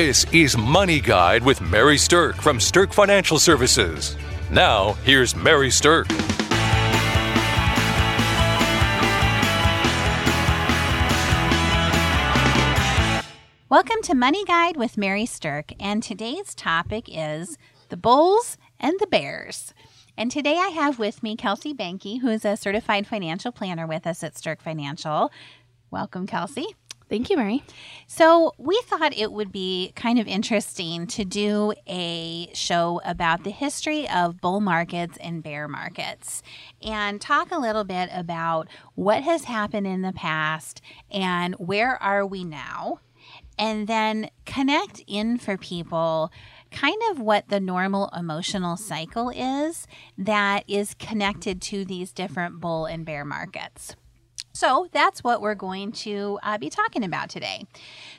This is Money Guide with Mary Sterk from Sterk Financial Services. Now, here's Mary Sterk. Welcome to Money Guide with Mary Sterk, and today's topic is the bulls and the bears. And today I have with me Kelsey Banky, who is a certified financial planner with us at Sterk Financial. Welcome, Kelsey. Thank you, Mary. So, we thought it would be kind of interesting to do a show about the history of bull markets and bear markets and talk a little bit about what has happened in the past and where are we now and then connect in for people kind of what the normal emotional cycle is that is connected to these different bull and bear markets. So that's what we're going to uh, be talking about today.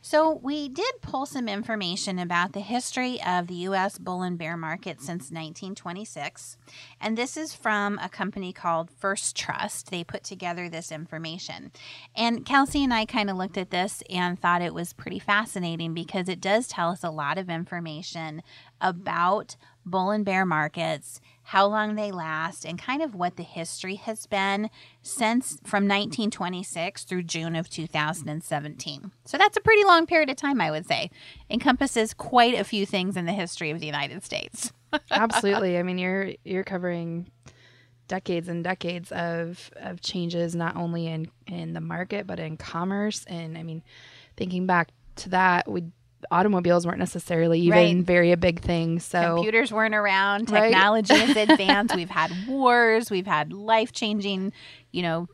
So, we did pull some information about the history of the U.S. bull and bear market since 1926. And this is from a company called First Trust. They put together this information. And Kelsey and I kind of looked at this and thought it was pretty fascinating because it does tell us a lot of information about bull and bear markets how long they last, and kind of what the history has been since from 1926 through June of 2017. So that's a pretty long period of time, I would say. Encompasses quite a few things in the history of the United States. Absolutely. I mean, you're you're covering decades and decades of of changes not only in in the market but in commerce and I mean thinking back to that we automobiles weren't necessarily even right. very a big thing. So computers weren't around. Technology right? is advanced. we've had wars. We've had life changing, you know,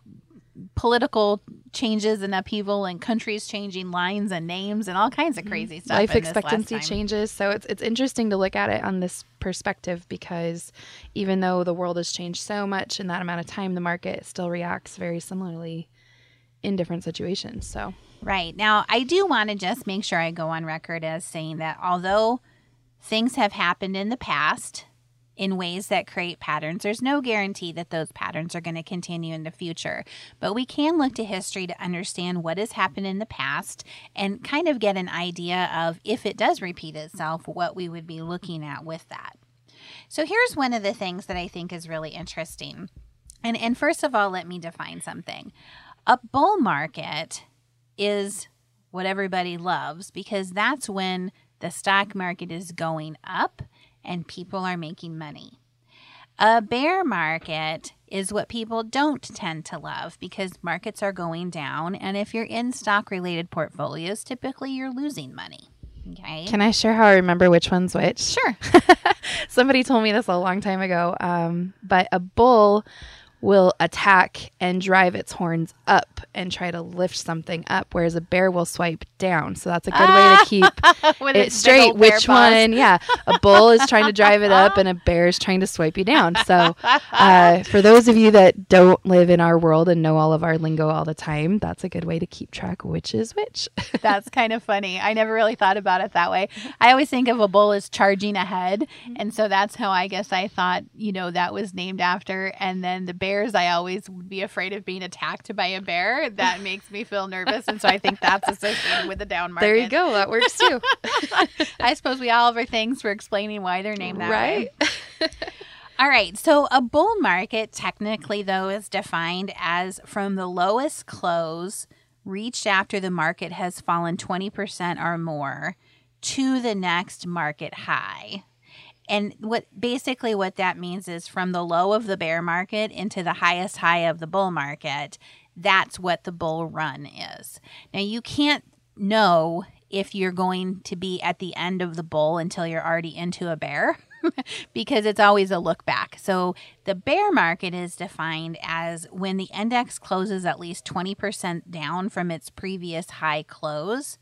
political changes and upheaval and countries changing lines and names and all kinds of mm-hmm. crazy stuff. Life expectancy changes. So it's it's interesting to look at it on this perspective because even though the world has changed so much in that amount of time, the market still reacts very similarly in different situations. So Right. Now, I do want to just make sure I go on record as saying that although things have happened in the past in ways that create patterns, there's no guarantee that those patterns are going to continue in the future. But we can look to history to understand what has happened in the past and kind of get an idea of if it does repeat itself, what we would be looking at with that. So here's one of the things that I think is really interesting. And, and first of all, let me define something. A bull market is what everybody loves because that's when the stock market is going up and people are making money. A bear market is what people don't tend to love because markets are going down. And if you're in stock related portfolios, typically you're losing money. Okay. Can I share how I remember which one's which? Sure. Somebody told me this a long time ago. Um, but a bull will attack and drive its horns up and try to lift something up, whereas a bear will swipe down. So that's a good way to keep it straight. Which one? Yeah, a bull is trying to drive it up, and a bear is trying to swipe you down. So, uh, for those of you that don't live in our world and know all of our lingo all the time, that's a good way to keep track which is which. that's kind of funny. I never really thought about it that way. I always think of a bull as charging ahead, and so that's how I guess I thought you know that was named after, and then the bear bears, I always would be afraid of being attacked by a bear. That makes me feel nervous. And so I think that's associated with the down market. There you go. That works too. I suppose we all have our things for explaining why they're named that right? way. All right. So a bull market, technically, though, is defined as from the lowest close reached after the market has fallen 20% or more to the next market high. And what basically what that means is from the low of the bear market into the highest high of the bull market, that's what the bull run is. Now you can't know if you're going to be at the end of the bull until you're already into a bear. because it's always a look back. So the bear market is defined as when the index closes at least 20% down from its previous high close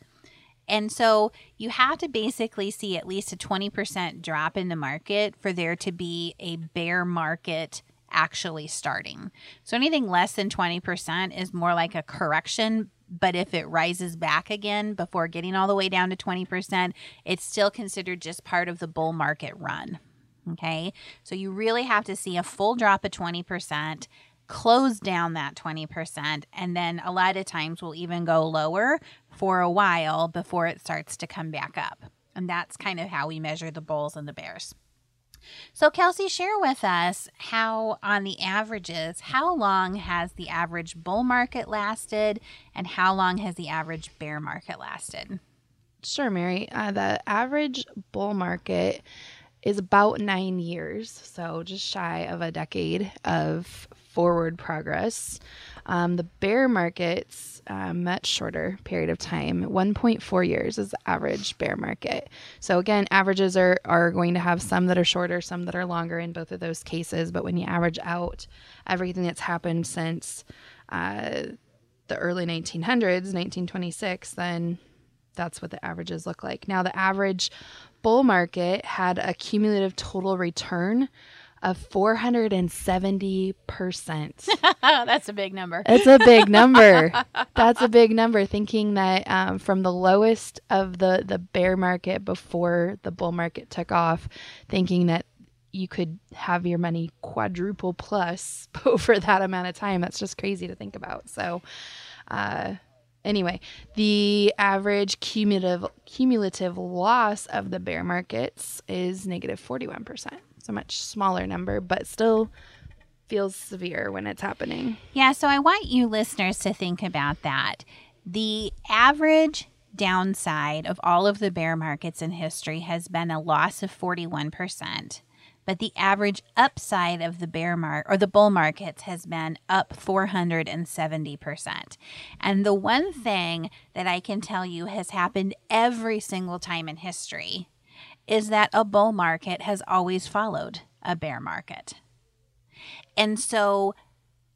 and so you have to basically see at least a 20% drop in the market for there to be a bear market actually starting. So anything less than 20% is more like a correction. But if it rises back again before getting all the way down to 20%, it's still considered just part of the bull market run. Okay. So you really have to see a full drop of 20%. close down that 20%. And then a lot of times we'll even go lower for a while before it starts to come back up. And that's kind of how we measure the bulls and the bears. So, Kelsey, share with us how, on the averages, how long has the average bull market lasted and how long has the average bear market lasted? Sure, Mary. Uh, the average bull market is about nine years, so just shy of a decade of forward progress. Um, the bear market's uh, much shorter period of time. 1.4 years is the average bear market. So again, averages are are going to have some that are shorter, some that are longer in both of those cases. But when you average out everything that's happened since uh, the early 1900s, 1926, then that's what the averages look like. Now, the average bull market had a cumulative total return of 470%. That's a big number. It's a big number. That's a big number. Thinking that um, from the lowest of the, the bear market before the bull market took off, thinking that you could have your money quadruple plus over that amount of time. That's just crazy to think about. So, uh, anyway, the average cumulative cumulative loss of the bear markets is negative 41%. It's a much smaller number, but still feels severe when it's happening. Yeah, so I want you listeners to think about that. The average downside of all of the bear markets in history has been a loss of 41% but the average upside of the bear market or the bull markets has been up 470%. And the one thing that I can tell you has happened every single time in history is that a bull market has always followed a bear market. And so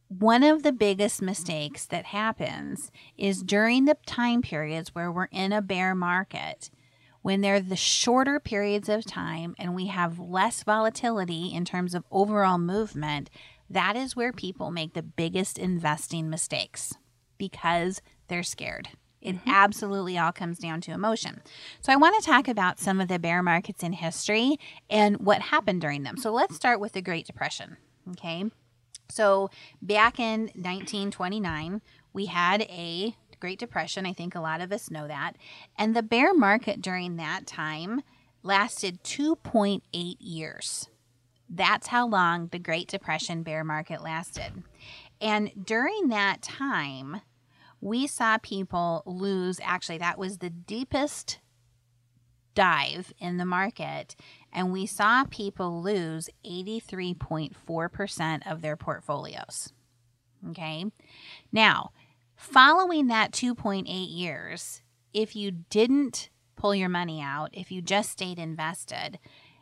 one of the biggest mistakes that happens is during the time periods where we're in a bear market when they're the shorter periods of time and we have less volatility in terms of overall movement, that is where people make the biggest investing mistakes because they're scared. It mm-hmm. absolutely all comes down to emotion. So, I want to talk about some of the bear markets in history and what happened during them. So, let's start with the Great Depression. Okay. So, back in 1929, we had a Great Depression. I think a lot of us know that. And the bear market during that time lasted 2.8 years. That's how long the Great Depression bear market lasted. And during that time, we saw people lose, actually, that was the deepest dive in the market. And we saw people lose 83.4% of their portfolios. Okay. Now, Following that 2.8 years, if you didn't pull your money out, if you just stayed invested,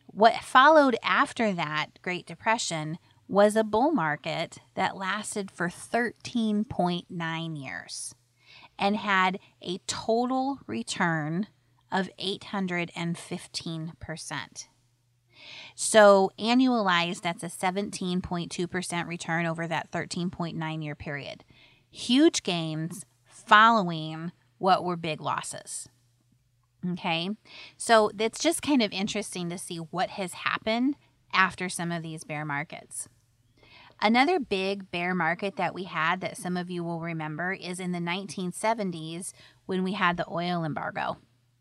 what followed after that Great Depression was a bull market that lasted for 13.9 years and had a total return of 815%. So, annualized, that's a 17.2% return over that 13.9 year period huge gains following what were big losses. Okay, so it's just kind of interesting to see what has happened after some of these bear markets. Another big bear market that we had that some of you will remember is in the 1970s when we had the oil embargo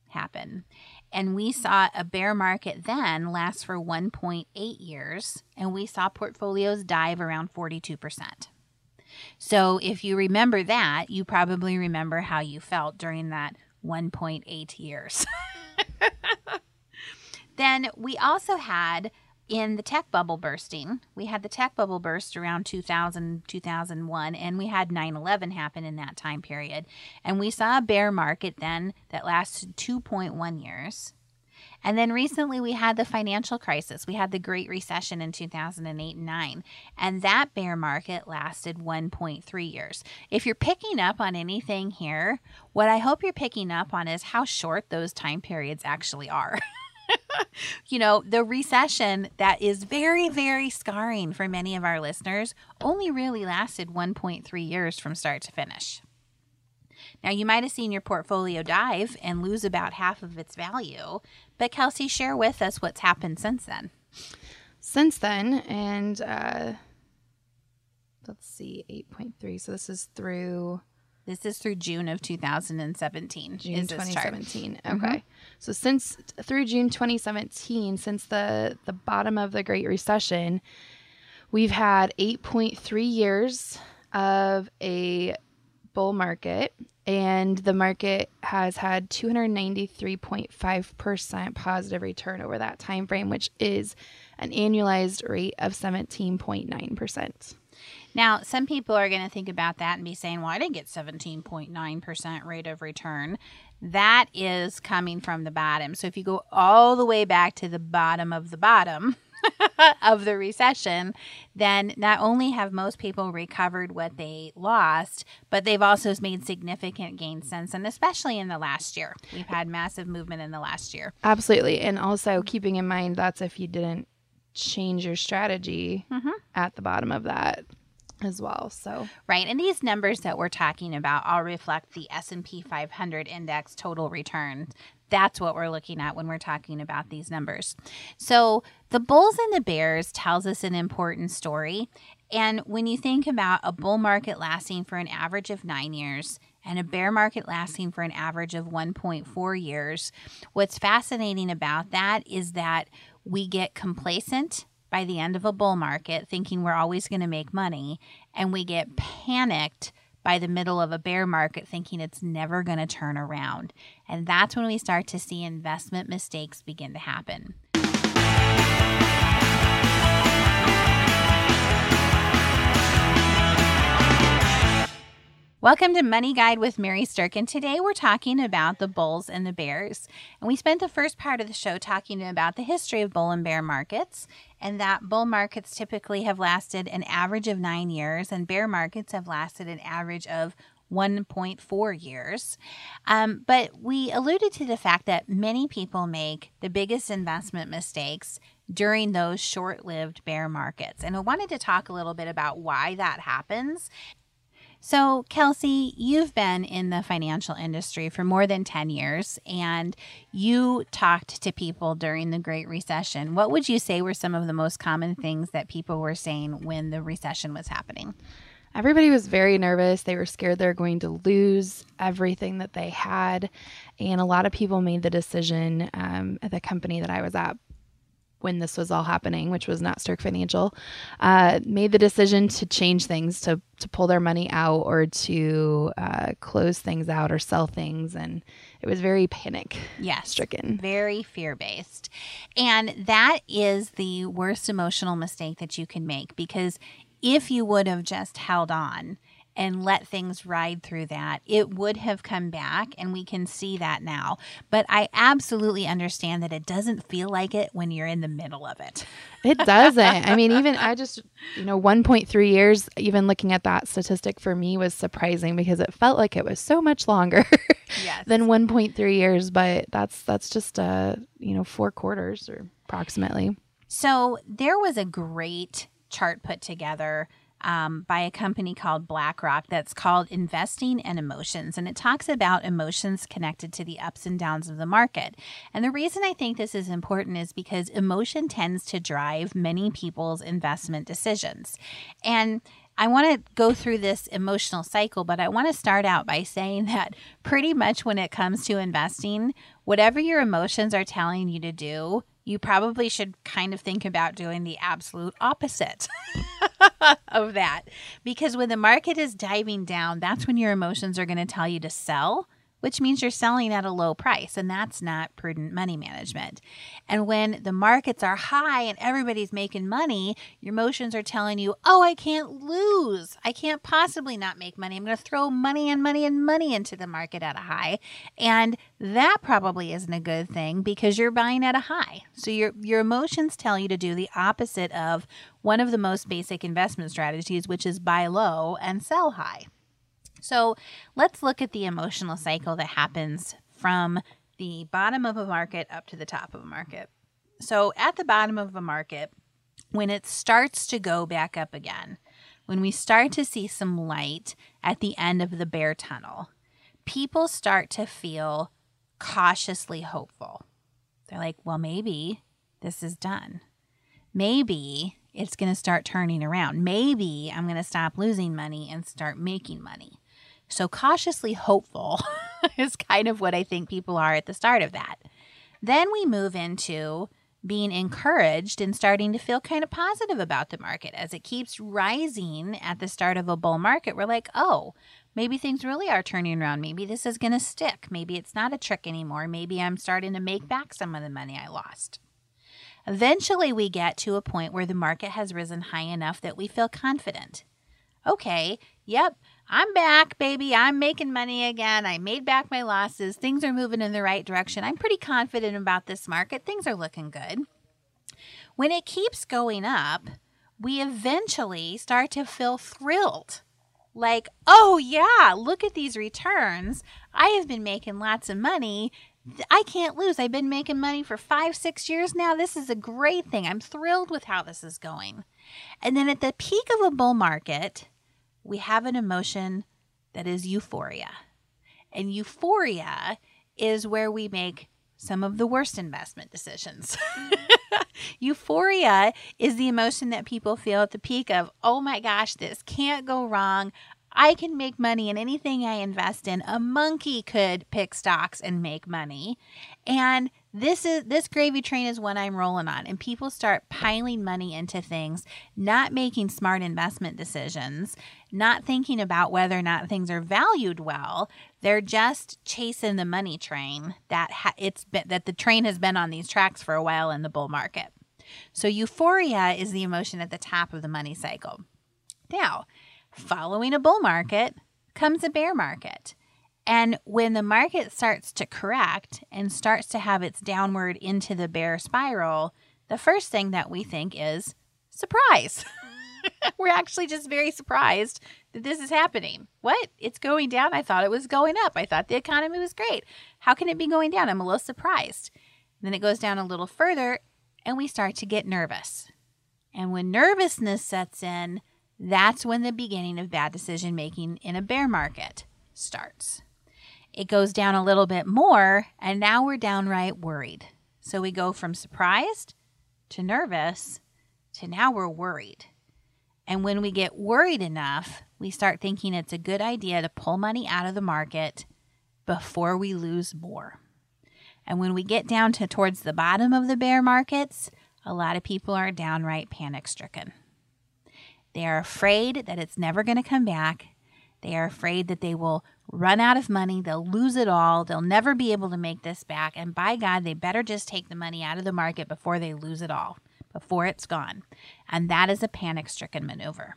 happen. And we saw a bear market then last for 1.8 years, and we saw portfolios dive around 42%. So if you remember that, you probably remember how you felt during that 1.8 years. then we also had in the tech bubble bursting, we had the tech bubble burst around 2000, 2001, and we had 9 11 happen in that time period. And we saw a bear market then that lasted 2.1 years. And then recently we had the financial crisis. We had the Great Recession in 2008 and 9. And that bear market lasted 1.3 years. If you're picking up on anything here, what I hope you're picking up on is how short those time periods actually are. you know, the recession that is very, very scarring for many of our listeners only really lasted 1.3 years from start to finish. Now, you might have seen your portfolio dive and lose about half of its value, but Kelsey, share with us what's happened since then. Since then, and uh, let's see, 8.3. So this is through This is through June of 2017. June is this chart. 2017. Mm-hmm. Okay. So since through June 2017, since the the bottom of the Great Recession, we've had 8.3 years of a bull market and the market has had 293.5% positive return over that time frame which is an annualized rate of 17.9%. Now, some people are going to think about that and be saying, well, I didn't get 17.9% rate of return. That is coming from the bottom. So if you go all the way back to the bottom of the bottom of the recession, then not only have most people recovered what they lost, but they've also made significant gains since, and especially in the last year. We've had massive movement in the last year. Absolutely. And also keeping in mind that's if you didn't change your strategy mm-hmm. at the bottom of that as well. So, Right, and these numbers that we're talking about all reflect the S&P 500 index total return. That's what we're looking at when we're talking about these numbers. So, the bulls and the bears tells us an important story. And when you think about a bull market lasting for an average of 9 years and a bear market lasting for an average of 1.4 years, what's fascinating about that is that we get complacent by the end of a bull market thinking we're always going to make money and we get panicked by the middle of a bear market thinking it's never going to turn around. And that's when we start to see investment mistakes begin to happen. Welcome to Money Guide with Mary Sterk, and today we're talking about the bulls and the bears. And we spent the first part of the show talking about the history of bull and bear markets, and that bull markets typically have lasted an average of nine years, and bear markets have lasted an average of 1.4 years. Um, but we alluded to the fact that many people make the biggest investment mistakes during those short lived bear markets. And I wanted to talk a little bit about why that happens so, Kelsey, you've been in the financial industry for more than 10 years and you talked to people during the Great Recession. What would you say were some of the most common things that people were saying when the recession was happening? everybody was very nervous. They were scared they were going to lose everything that they had. And a lot of people made the decision um, at the company that I was at when this was all happening, which was not Sterk Financial, uh, made the decision to change things, to, to pull their money out or to uh, close things out or sell things. And it was very panic Yes. stricken. Very fear based. And that is the worst emotional mistake that you can make because if you would have just held on and let things ride through that, it would have come back. And we can see that now. But I absolutely understand that it doesn't feel like it when you're in the middle of it. It doesn't. I mean, even I just, you know, 1.3 years, even looking at that statistic for me was surprising because it felt like it was so much longer Yes. than 1.3 years. But that's, that's just, uh, you know, four quarters or approximately. So there was a great chart put together um, by a company called BlackRock that's called Investing and Emotions. And it talks about emotions connected to the ups and downs of the market. And the reason I think this is important is because emotion tends to drive many people's investment decisions. And I want to go through this emotional cycle, but I want to start out by saying that pretty much when it comes to investing, whatever your emotions are telling you to do, you probably should kind of think about doing the absolute opposite of that. Because when the market is diving down, that's when your emotions are going to tell you to sell, which means you're selling at a low price. And that's not prudent money management. And when the markets are high and everybody's making money, your emotions are telling you, oh, I can't lose. I can't possibly not make money. I'm going to throw money and money and money into the market at a high. And that probably isn't a good thing because you're buying at a high. So your your emotions tell you to do the opposite of one of the most basic investment strategies, which is buy low and sell high. So let's look at the emotional cycle that happens from the bottom of a market up to the top of a market. So at the bottom of a market, when it starts to go back up again, when we start to see some light at the end of the bear tunnel, people start to feel cautiously hopeful. They're like, well, maybe this is done. Maybe it's going to start turning around. Maybe I'm going to stop losing money and start making money. So, cautiously hopeful is kind of what I think people are at the start of that. Then we move into being encouraged and starting to feel kind of positive about the market as it keeps rising at the start of a bull market. We're like, oh, maybe things really are turning around. Maybe this is going to stick. Maybe it's not a trick anymore. Maybe I'm starting to make back some of the money I lost. Eventually, we get to a point where the market has risen high enough that we feel confident. Okay, yep, I'm back, baby. I'm making money again. I made back my losses. Things are moving in the right direction. I'm pretty confident about this market. Things are looking good. When it keeps going up, we eventually start to feel thrilled. Like, oh, yeah, look at these returns. I have been making lots of money. I can't lose. I've been making money for five, six years now. This is a great thing. I'm thrilled with how this is going. And then at the peak of a bull market, we have an emotion that is euphoria. And euphoria is where we make some of the worst investment decisions. euphoria is the emotion that people feel at the peak of, oh my gosh, this can't go wrong. I can make money in anything I invest in. A monkey could pick stocks and make money. And this is this gravy train is what I'm rolling on. And people start piling money into things, not making smart investment decisions, not thinking about whether or not things are valued well. They're just chasing the money train that ha- it's been, that the train has been on these tracks for a while in the bull market. So euphoria is the emotion at the top of the money cycle. Now, following a bull market comes a bear market. And when the market starts to correct and starts to have its downward into the bear spiral, the first thing that we think is surprise. We're actually just very surprised that this is happening. What? It's going down? I thought it was going up. I thought the economy was great. How can it be going down? I'm a little surprised. And then it goes down a little further and we start to get nervous. And when nervousness sets in, that's when the beginning of bad decision making in a bear market starts. It goes down a little bit more, and now we're downright worried. So we go from surprised to nervous to now we're worried. And when we get worried enough, we start thinking it's a good idea to pull money out of the market before we lose more. And when we get down to towards the bottom of the bear markets, a lot of people are downright panic stricken. They are afraid that it's never going to come back. They are afraid that they will run out of money. They'll lose it all. They'll never be able to make this back. And by God, they better just take the money out of the market before they lose it all, before it's gone. And that is a panic stricken maneuver.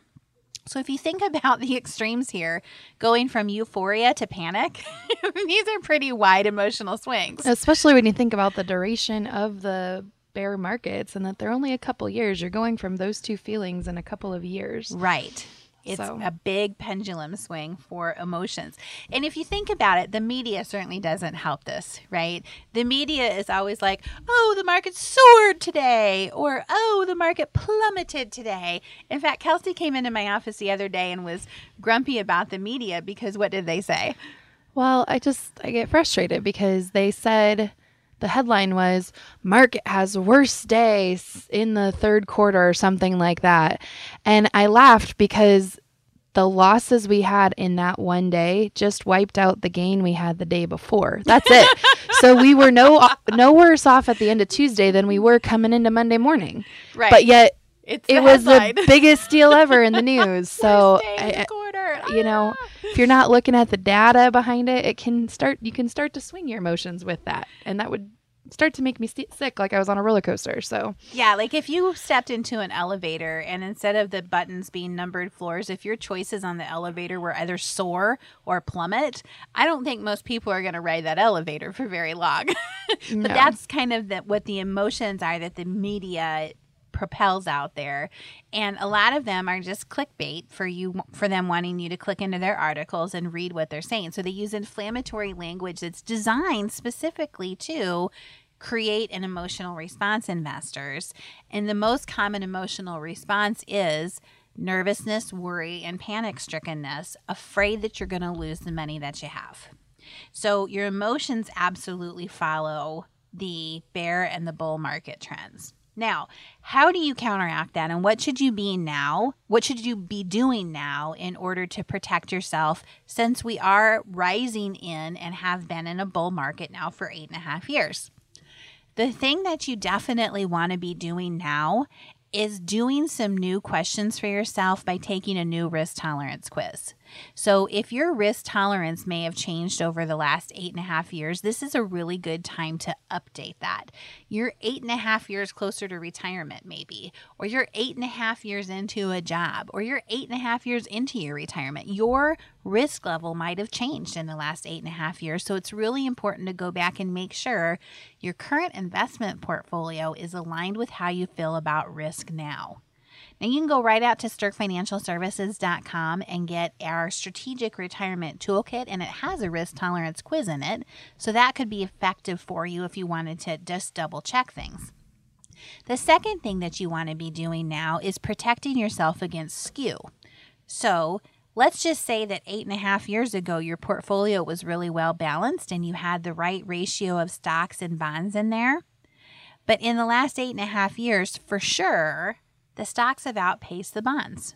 So if you think about the extremes here, going from euphoria to panic, these are pretty wide emotional swings. Especially when you think about the duration of the bear markets and that they're only a couple years. You're going from those two feelings in a couple of years. Right. It's so. a big pendulum swing for emotions. And if you think about it, the media certainly doesn't help this, right? The media is always like, oh, the market soared today, or oh, the market plummeted today. In fact, Kelsey came into my office the other day and was grumpy about the media because what did they say? Well, I just, I get frustrated because they said, the headline was market has worst day in the third quarter or something like that. And i laughed because the losses we had in that one day just wiped out the gain we had the day before. That's it. So we were no no worse off at the end of tuesday than we were coming into monday morning. Right. But yet it was the biggest deal ever in the news. So I, you know if you're not looking at the data behind it it can start you can start to swing your emotions with that. And that would start to make me st- sick like i was on a roller coaster so. Yeah like if you stepped into an elevator and instead of the buttons being numbered floors if your choices on the elevator were either soar or plummet i don't think most people are going to ride that elevator for very long. But no. that's kind of the, what the emotions are that the media propels out there. And a lot of them are just clickbait for you for them wanting you to click into their articles and read what they're saying. So they use inflammatory language that's designed specifically to create an emotional response in investors and the most common emotional response is nervousness worry and panic strickenness afraid that you're going to lose the money that you have. So your emotions absolutely follow the bear and the bull market trends Now, how do you counteract that and what should you be now? What should you be doing now in order to protect yourself since we are rising in and have been in a bull market now for eight and a half years? The thing that you definitely want to be doing now is doing some new questions for yourself by taking a new risk tolerance quiz. So, if your risk tolerance may have changed over the last eight and a half years, this is a really good time to update that. You're eight and a half years closer to retirement, maybe, or you're eight and a half years into a job, or you're eight and a half years into your retirement. Your risk level might have changed in the last eight and a half years. So, it's really important to go back and make sure your current investment portfolio is aligned with how you feel about risk now. Now you can go right out to SterkFinancialServices.com and get our strategic retirement toolkit, and it has a risk tolerance quiz in it. So that could be effective for you if you wanted to just double check things. The second thing that you want to be doing now is protecting yourself against skew. So let's just say that eight and a half years ago, your portfolio was really well balanced and you had the right ratio of stocks and bonds in there. But in the last eight and a half years, for sure, the stocks have outpaced the bonds.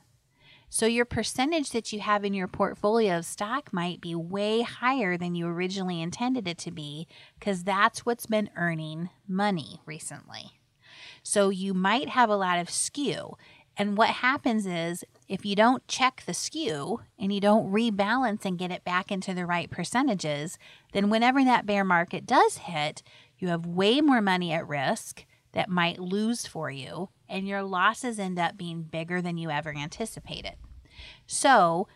So your percentage that you have in your portfolio of stock might be way higher than you originally intended it to be because that's what's been earning money recently. So you might have a lot of skew. And what happens is if you don't check the skew and you don't rebalance and get it back into the right percentages, then whenever that bear market does hit, you have way more money at risk that might lose for you, and your losses end up being bigger than you ever anticipated. So,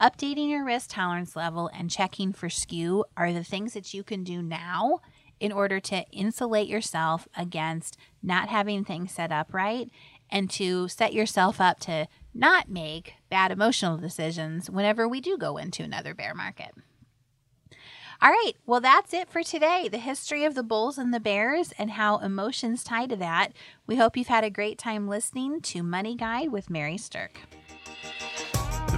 updating your risk tolerance level and checking for skew are the things that you can do now in order to insulate yourself against not having things set up right and to set yourself up to not make bad emotional decisions whenever we do go into another bear market. All right. Well, that's it for today. The history of the Bulls and the Bears and how emotions tie to that. We hope you've had a great time listening to Money Guide with Mary Sterk.